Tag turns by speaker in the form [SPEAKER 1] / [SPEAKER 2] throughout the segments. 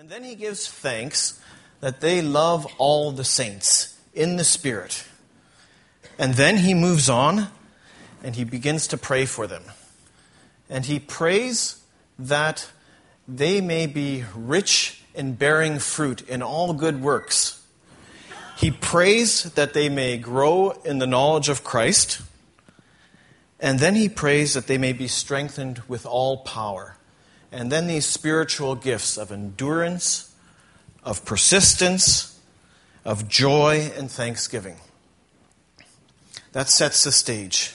[SPEAKER 1] And then he gives thanks that they love all the saints in the Spirit. And then he moves on and he begins to pray for them. And he prays that they may be rich in bearing fruit in all good works. He prays that they may grow in the knowledge of Christ. And then he prays that they may be strengthened with all power. And then these spiritual gifts of endurance, of persistence, of joy, and thanksgiving. That sets the stage.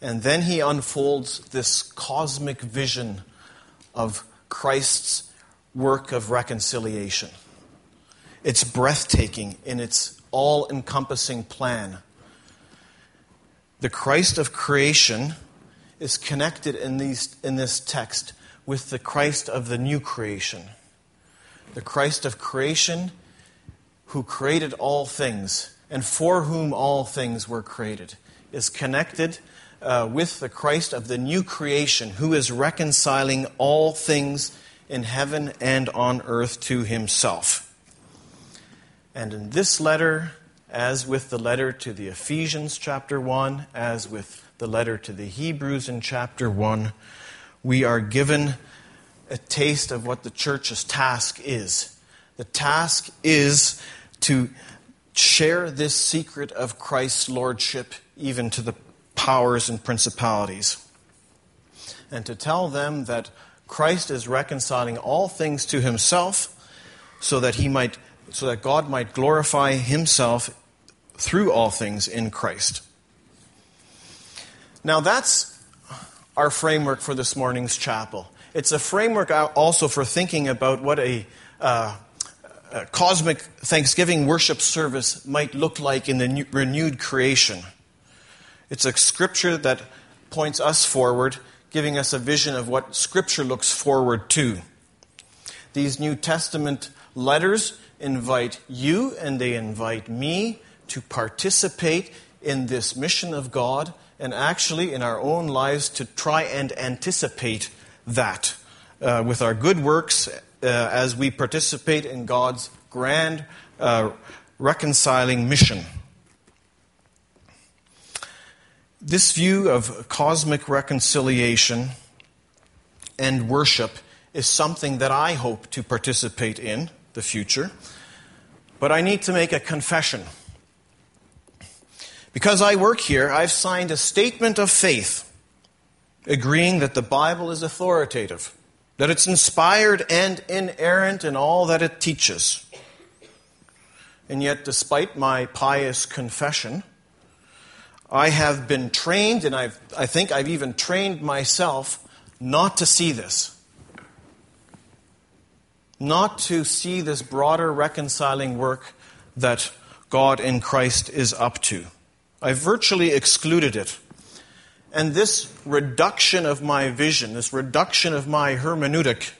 [SPEAKER 1] And then he unfolds this cosmic vision of Christ's work of reconciliation. It's breathtaking in its all encompassing plan. The Christ of creation is connected in, these, in this text with the Christ of the new creation. The Christ of creation who created all things and for whom all things were created is connected uh, with the Christ of the new creation who is reconciling all things in heaven and on earth to himself. And in this letter, as with the letter to the Ephesians, chapter 1, as with the letter to the Hebrews in chapter 1, we are given a taste of what the church's task is. The task is to share this secret of Christ's lordship even to the powers and principalities. And to tell them that Christ is reconciling all things to himself so that he might so that God might glorify himself through all things in Christ. Now that's our framework for this morning's chapel. It's a framework also for thinking about what a, uh, a cosmic Thanksgiving worship service might look like in the new, renewed creation. It's a scripture that points us forward, giving us a vision of what Scripture looks forward to. These New Testament letters invite you and they invite me to participate in this mission of God and actually in our own lives to try and anticipate that uh, with our good works uh, as we participate in God's grand uh, reconciling mission. This view of cosmic reconciliation and worship is something that I hope to participate in the future. But I need to make a confession. Because I work here, I've signed a statement of faith agreeing that the Bible is authoritative, that it's inspired and inerrant in all that it teaches. And yet, despite my pious confession, I have been trained, and I've, I think I've even trained myself not to see this. Not to see this broader reconciling work that God in Christ is up to. I virtually excluded it. And this reduction of my vision, this reduction of my hermeneutic,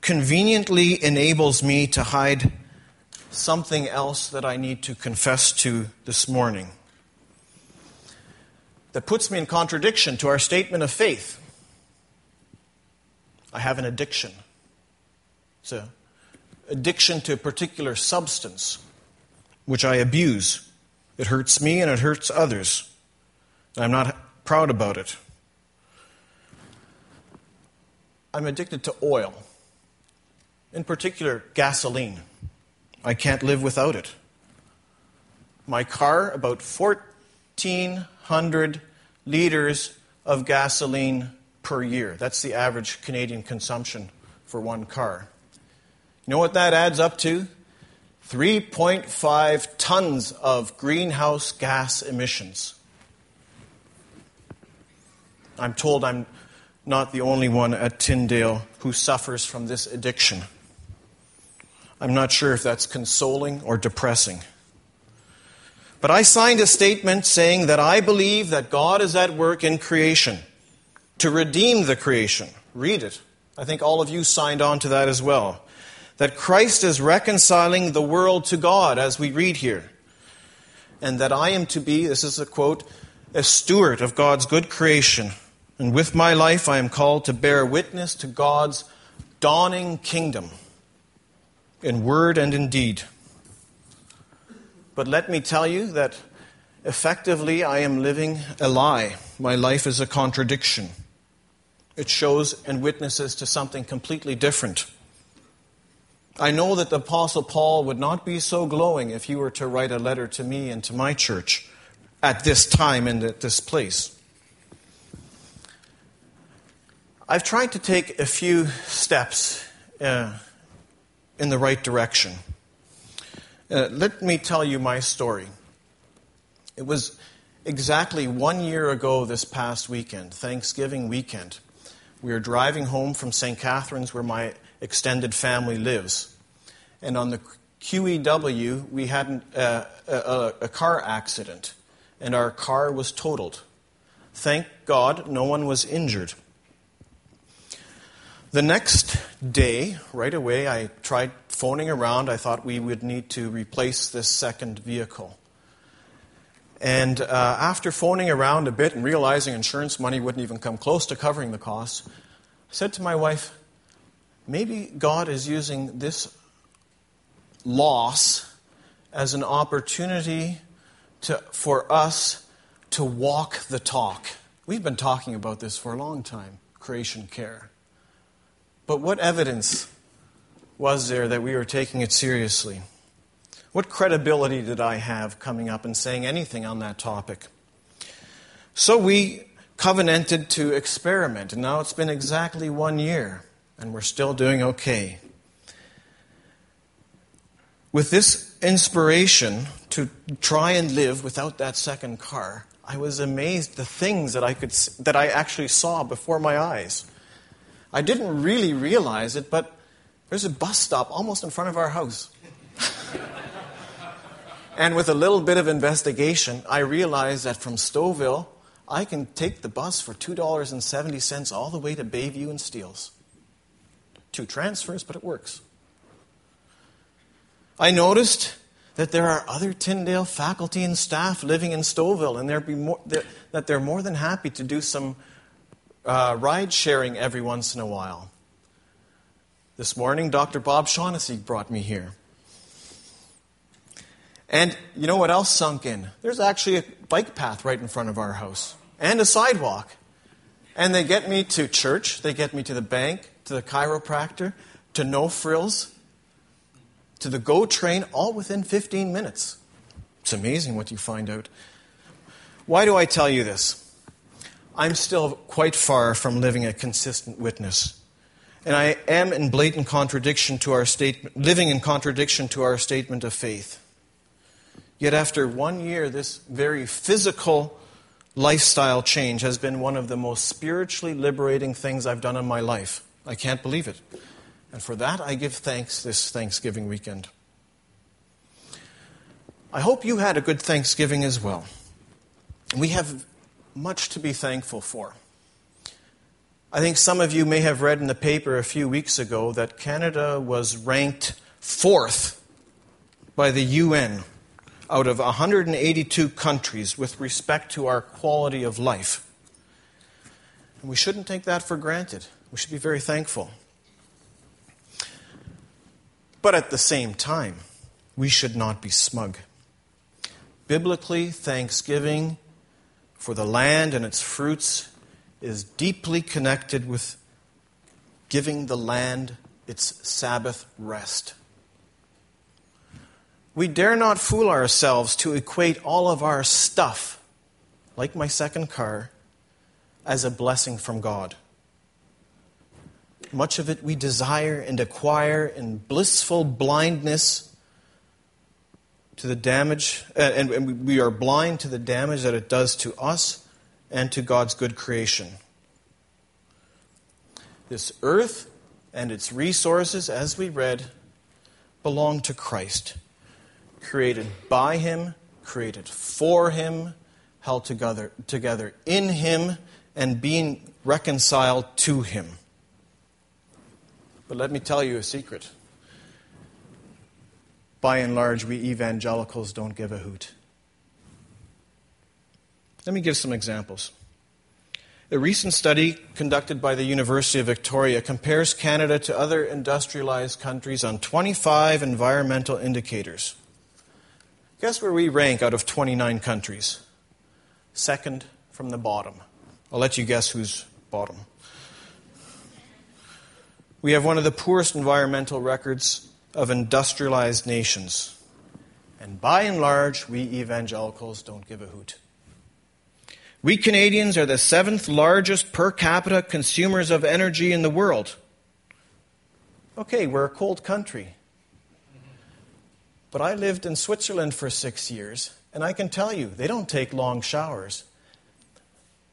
[SPEAKER 1] conveniently enables me to hide something else that I need to confess to this morning that puts me in contradiction to our statement of faith. I have an addiction. It's an addiction to a particular substance which I abuse. It hurts me and it hurts others. I'm not proud about it. I'm addicted to oil, in particular, gasoline. I can't live without it. My car, about 14 100 liters of gasoline per year. That's the average Canadian consumption for one car. You know what that adds up to? 3.5 tons of greenhouse gas emissions. I'm told I'm not the only one at Tyndale who suffers from this addiction. I'm not sure if that's consoling or depressing. But I signed a statement saying that I believe that God is at work in creation to redeem the creation. Read it. I think all of you signed on to that as well. That Christ is reconciling the world to God, as we read here. And that I am to be, this is a quote, a steward of God's good creation. And with my life, I am called to bear witness to God's dawning kingdom. in word and in deed. But let me tell you that effectively I am living a lie. My life is a contradiction. It shows and witnesses to something completely different. I know that the Apostle Paul would not be so glowing if he were to write a letter to me and to my church at this time and at this place. I've tried to take a few steps uh, in the right direction. Uh, let me tell you my story. It was exactly one year ago this past weekend, Thanksgiving weekend. We were driving home from St. Catharines, where my extended family lives. And on the QEW, we had uh, a, a, car accident, and our car was totaled. Thank God, no one was injured. The next day, right away, I tried phoning around. I thought we would need to replace this second vehicle. And uh, after phoning around a bit and realizing insurance money wouldn't even come close to covering the costs, I said to my wife, maybe God is using this loss as an opportunity to, for us to walk the talk. We've been talking about this for a long time creation care. But what evidence was there that we were taking it seriously? What credibility did I have coming up and saying anything on that topic? So we covenanted to experiment, and now it's been exactly one year, and we're still doing okay. With this inspiration to try and live without that second car, I was amazed the things that I could that I actually saw before my eyes. I didn't really realize it, but there's a bus stop almost in front of our house. And with a little bit of investigation, I realized that from Stouffville, I can take the bus for $2.70 all the way to Bayview and Steeles. Two transfers, but it works. I noticed that there are other Tyndale faculty and staff living in Stouffville, and more, that they're more than happy to do some uh, ride sharing every once in a while. This morning, Dr. Bob Shaughnessy brought me here. And you know what else sunk in? There's actually a bike path right in front of our house and a sidewalk. And they get me to church, they get me to the bank, to the chiropractor, to No Frills, to the GO train, all within 15 minutes. It's amazing what you find out. Why do I tell you this? I'm still quite far from living a consistent witness. And I am in blatant contradiction to our statement, living in contradiction to our statement of faith. Yet, after one year, this very physical lifestyle change has been one of the most spiritually liberating things I've done in my life. I can't believe it. And for that, I give thanks this Thanksgiving weekend. I hope you had a good Thanksgiving as well. We have much to be thankful for. I think some of you may have read in the paper a few weeks ago that Canada was ranked fourth by the UN out of 182 countries with respect to our quality of life. And we shouldn't take that for granted. We should be very thankful. But at the same time, we should not be smug. Biblically, thanksgiving for the land and its fruits is deeply connected with giving the land its Sabbath rest. We dare not fool ourselves to equate all of our stuff, like my second car, as a blessing from God. Much of it we desire and acquire in blissful blindness to the damage, uh, and we are blind to the damage that it does to us and to God's good creation. This earth and its resources, as we read, belong to Christ created by Him, created for Him, held together, together in Him, and being reconciled to Him. But let me tell you a secret. By and large, we evangelicals don't give a hoot. Let me give some examples. A recent study conducted by the University of Victoria compares Canada to other industrialized countries on 25 environmental indicators. Guess where we rank out of 29 countries? Second from the bottom. I'll let you guess who's bottom. We have one of the poorest environmental records of industrialized nations. And by and large, we evangelicals don't give a hoot. We Canadians are the seventh largest per capita consumers of energy in the world. Okay, we're a cold country. But I lived in Switzerland for six years, and I can tell you, they don't take long showers.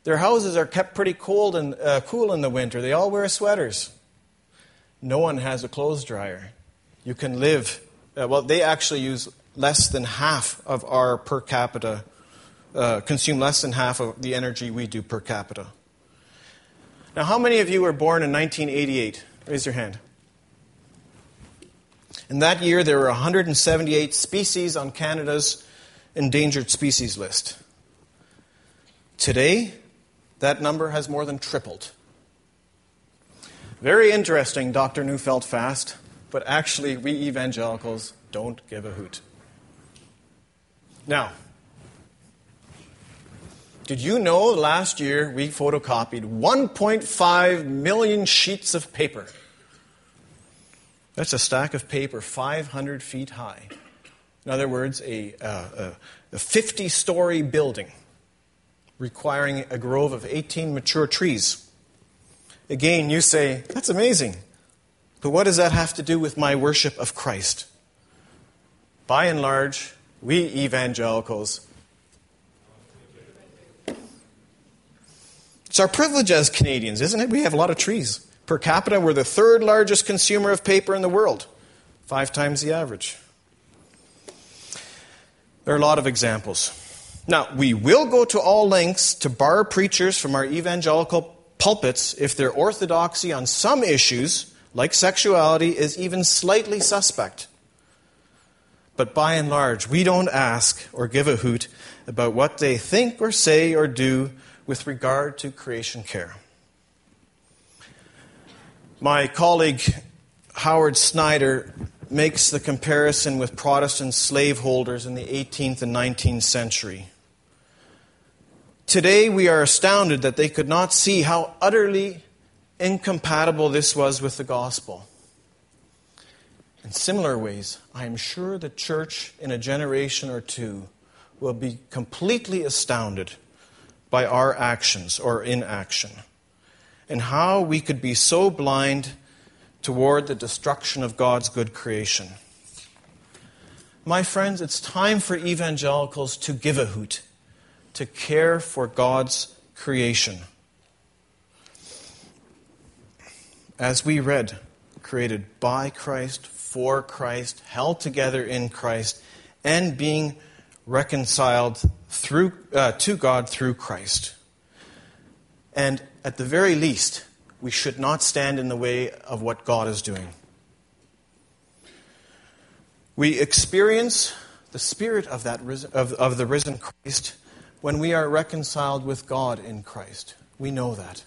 [SPEAKER 1] Their houses are kept pretty cold and uh, cool in the winter. They all wear sweaters. No one has a clothes dryer. You can live, uh, well, they actually use less than half of our per capita uh, consume less than half of the energy we do per capita. Now, how many of you were born in 1988? Raise your hand. In that year, there were 178 species on Canada's endangered species list. Today, that number has more than tripled. Very interesting, Dr. Neufeldt-Fast, but actually, we evangelicals don't give a hoot. Now, did you know last year we photocopied 1.5 million sheets of paper? That's a stack of paper 500 feet high. In other words, a, uh, a 50 story building requiring a grove of 18 mature trees. Again, you say, that's amazing. But what does that have to do with my worship of Christ? By and large, we evangelicals It's our privilege as Canadians, isn't it? We have a lot of trees. Per capita, we're the third largest consumer of paper in the world, five times the average. There are a lot of examples. Now, we will go to all lengths to bar preachers from our evangelical pulpits if their orthodoxy on some issues, like sexuality, is even slightly suspect. But by and large, we don't ask or give a hoot about what they think or say or do with regard to creation care. My colleague Howard Snyder makes the comparison with Protestant slaveholders in the 18th and 19th century. Today, we are astounded that they could not see how utterly incompatible this was with the gospel. In similar ways, I am sure the church in a generation or two will be completely astounded by our actions or inaction, and how we could be so blind toward the destruction of God's good creation. My friends, it's time for evangelicals to give a hoot, to care for God's creation. As we read, created by Christ, for Christ, held together in Christ, and being reconciled through, uh, to God through Christ. And at the very least, we should not stand in the way of what God is doing. We experience the spirit of, that of, of the risen Christ when we are reconciled with God in Christ. We know that.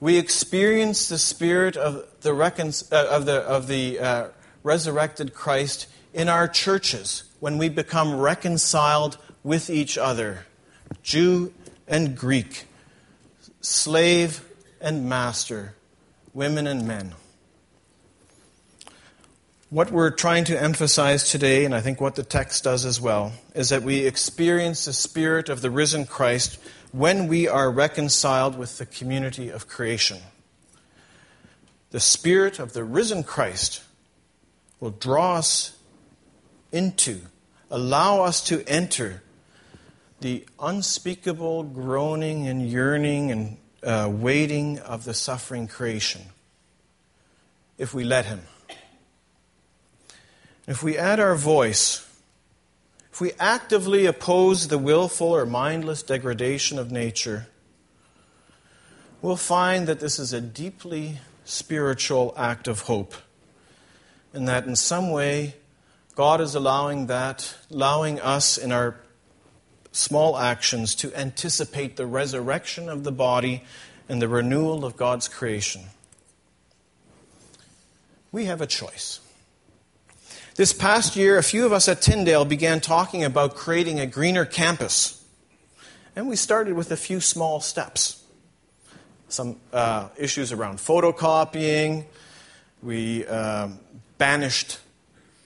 [SPEAKER 1] We experience the spirit of the, recon, uh, of the, of the uh, resurrected Christ in our churches when we become reconciled with each other, Jew and Greek, slave and master, women and men. What we're trying to emphasize today, and I think what the text does as well, is that we experience the Spirit of the risen Christ when we are reconciled with the community of creation. The Spirit of the risen Christ will draw us into, allow us to enter the unspeakable groaning and yearning and uh, waiting of the suffering creation if we let Him. If we add our voice, if we actively oppose the willful or mindless degradation of nature, we'll find that this is a deeply spiritual act of hope, and that in some way God is allowing that, allowing us in our small actions to anticipate the resurrection of the body and the renewal of God's creation. We have a choice. This past year, a few of us at Tyndale began talking about creating a greener campus. And we started with a few small steps. Some uh, issues around photocopying. We uh, banished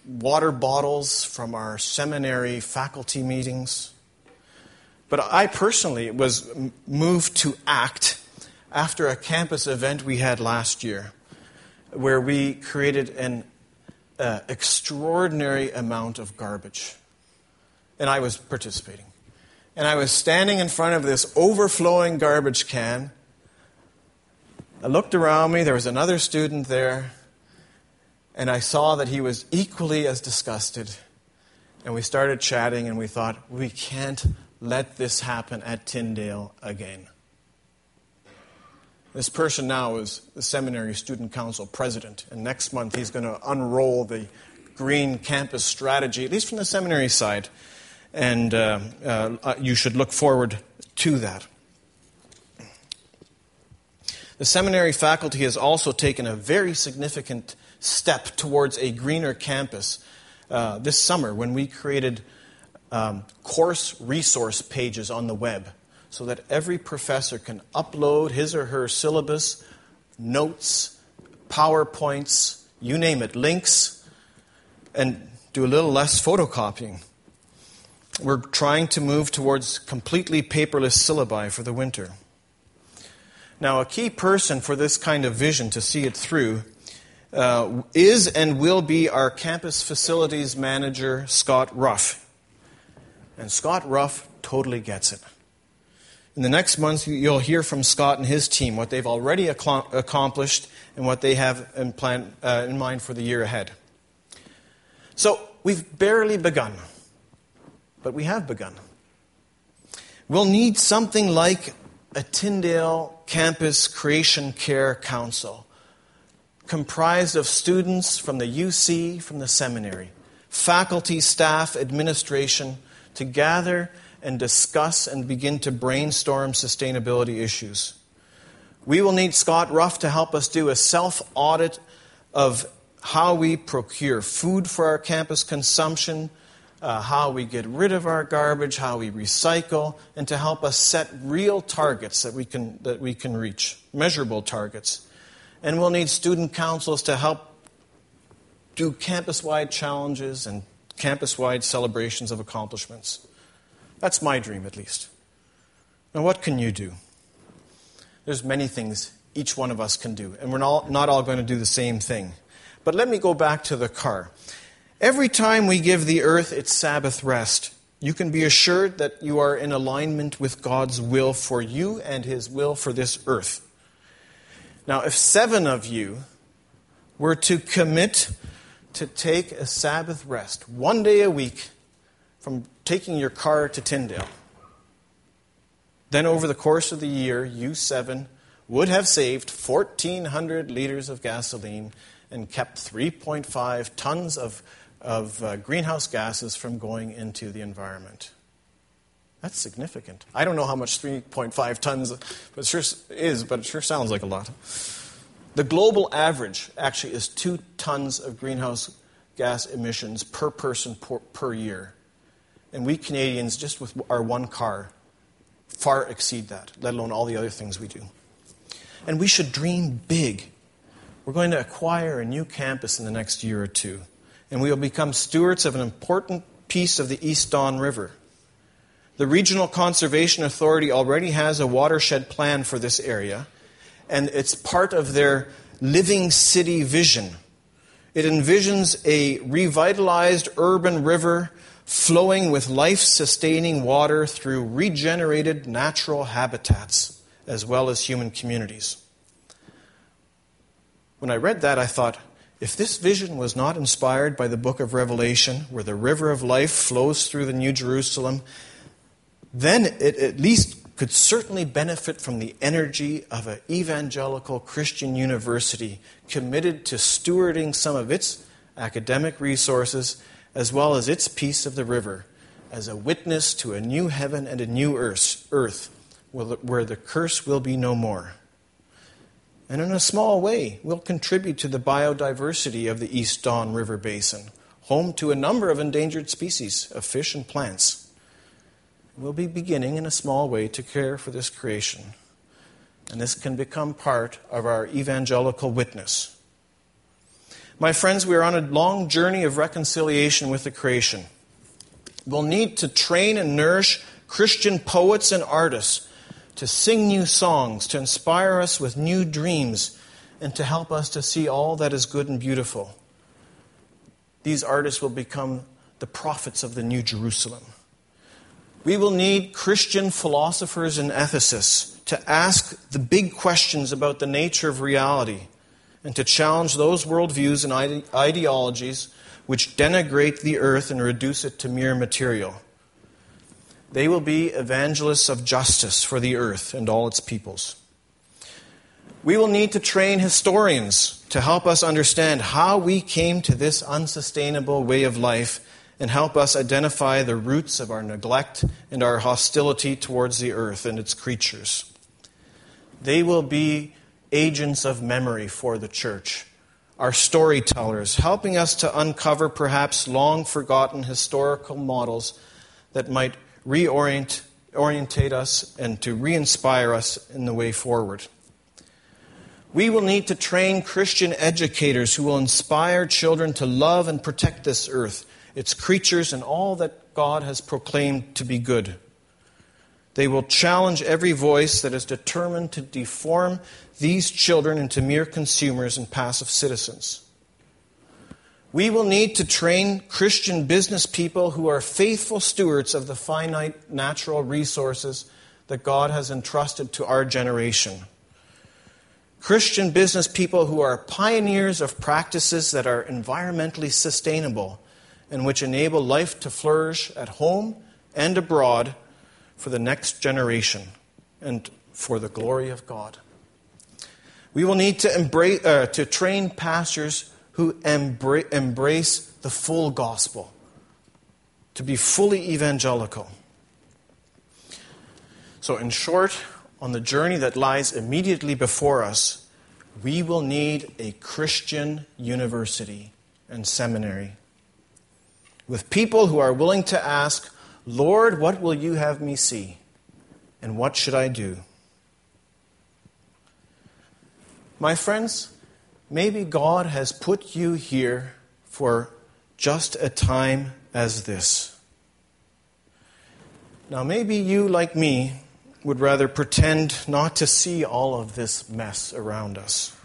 [SPEAKER 1] water bottles from our seminary faculty meetings. But I personally was moved to act after a campus event we had last year, where we created an uh, extraordinary amount of garbage. And I was participating. And I was standing in front of this overflowing garbage can. I looked around me, there was another student there, and I saw that he was equally as disgusted. And we started chatting, and we thought, we can't let this happen at Tyndale again. This person now is the seminary student council president, and next month he's going to unroll the green campus strategy, at least from the seminary side, and uh, uh, you should look forward to that. The seminary faculty has also taken a very significant step towards a greener campus uh, this summer when we created um, course resource pages on the web so that every professor can upload his or her syllabus, notes, PowerPoints, you name it, links, and do a little less photocopying. We're trying to move towards completely paperless syllabi for the winter. Now, a key person for this kind of vision to see it through uh, is and will be our campus facilities manager, Scott Ruff. And Scott Ruff totally gets it. In the next month, you'll hear from Scott and his team what they've already accomplished and what they have in, plan, uh, in mind for the year ahead. So, we've barely begun, but we have begun. We'll need something like a Tyndale Campus Creation Care Council, comprised of students from the UC, from the seminary, faculty, staff, administration, to gather and discuss and begin to brainstorm sustainability issues. We will need Scott Ruff to help us do a self audit of how we procure food for our campus consumption, uh, how we get rid of our garbage, how we recycle, and to help us set real targets that we can, that we can reach, measurable targets. And we'll need student councils to help do campus wide challenges and campus wide celebrations of accomplishments. That's my dream, at least. Now, what can you do? There's many things each one of us can do, and we're not, all going to do the same thing. But let me go back to the car. Every time we give the earth its Sabbath rest, you can be assured that you are in alignment with God's will for you and His will for this earth. Now, if seven of you were to commit to take a Sabbath rest one day a week from taking your car to Tyndale. Then, over the course of the year, you seven would have saved 1,400 liters of gasoline and kept 3.5 tons of, of uh, greenhouse gases from going into the environment. That's significant. I don't know how much 3.5 tons but sure is, but it sure sounds like a lot. The global average actually is two tons of greenhouse gas emissions per person per, per year. And we Canadians, just with our one car, far exceed that, let alone all the other things we do. And we should dream big. We're going to acquire a new campus in the next year or two, and we will become stewards of an important piece of the East Don River. The Regional Conservation Authority already has a watershed plan for this area, and it's part of their living city vision. It envisions a revitalized urban river flowing with life sustaining water through regenerated natural habitats as well as human communities. When I read that, I thought, if this vision was not inspired by the book of Revelation, where the river of life flows through the New Jerusalem, then it at least could certainly benefit from the energy of an evangelical Christian university committed to stewarding some of its academic resources as well as its piece of the river as a witness to a new heaven and a new earth, earth where the curse will be no more. And in a small way, we'll contribute to the biodiversity of the East Don River Basin, home to a number of endangered species of fish and plants. We'll be beginning in a small way to care for this creation. And this can become part of our evangelical witness. My friends, we are on a long journey of reconciliation with the creation. We'll need to train and nourish Christian poets and artists to sing new songs, to inspire us with new dreams, and to help us to see all that is good and beautiful. These artists will become the prophets of the New Jerusalem. We will need Christian philosophers and ethicists to ask the big questions about the nature of reality and to challenge those worldviews and ide- ideologies which denigrate the earth and reduce it to mere material. They will be evangelists of justice for the earth and all its peoples. We will need to train historians to help us understand how we came to this unsustainable way of life and help us identify the roots of our neglect and our hostility towards the earth and its creatures. They will be agents of memory for the church, our storytellers, helping us to uncover perhaps long forgotten historical models that might reorient orientate us and to re inspire us in the way forward. We will need to train Christian educators who will inspire children to love and protect this earth, its creatures, and all that God has proclaimed to be good. They will challenge every voice that is determined to deform these children into mere consumers and passive citizens. We will need to train Christian business people who are faithful stewards of the finite natural resources that God has entrusted to our generation. Christian business people who are pioneers of practices that are environmentally sustainable and which enable life to flourish at home and abroad for the next generation and for the glory of God. We will need to, embrace, uh, to train pastors who embra- embrace the full gospel, to be fully evangelical. So, in short, on the journey that lies immediately before us, we will need a Christian university and seminary with people who are willing to ask, Lord, what will you have me see? And what should I do? My friends, Maybe God has put you here for just a time as this. Now, maybe you, like me, would rather pretend not to see all of this mess around us.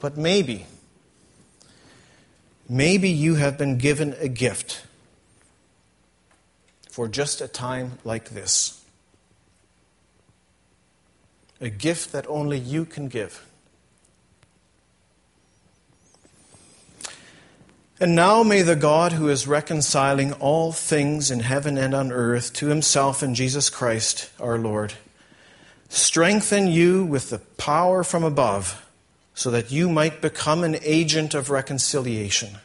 [SPEAKER 1] But maybe, maybe you have been given a gift for just a time like this. A gift that only you can give. And now may the God who is reconciling all things in heaven and on earth to himself in Jesus Christ our Lord strengthen you with the power from above so that you might become an agent of reconciliation.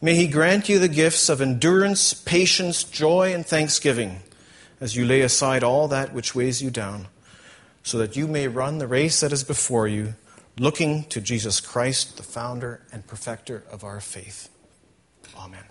[SPEAKER 1] May he grant you the gifts of endurance, patience, joy, and thanksgiving as you lay aside all that which weighs you down, so that you may run the race that is before you looking to Jesus Christ, the founder and perfecter of our faith. Amen.